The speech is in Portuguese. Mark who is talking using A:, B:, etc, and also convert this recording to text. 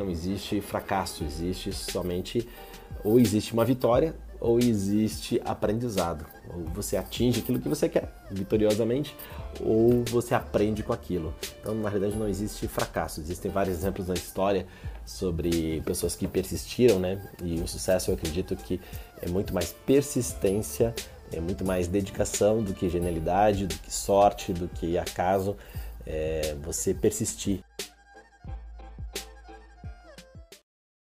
A: Não existe fracasso, existe somente ou existe uma vitória ou existe aprendizado. Ou você atinge aquilo que você quer vitoriosamente, ou você aprende com aquilo. Então, na realidade, não existe fracasso. Existem vários exemplos na história sobre pessoas que persistiram, né? E o sucesso, eu acredito que é muito mais persistência, é muito mais dedicação do que genialidade, do que sorte, do que acaso. É você persistir.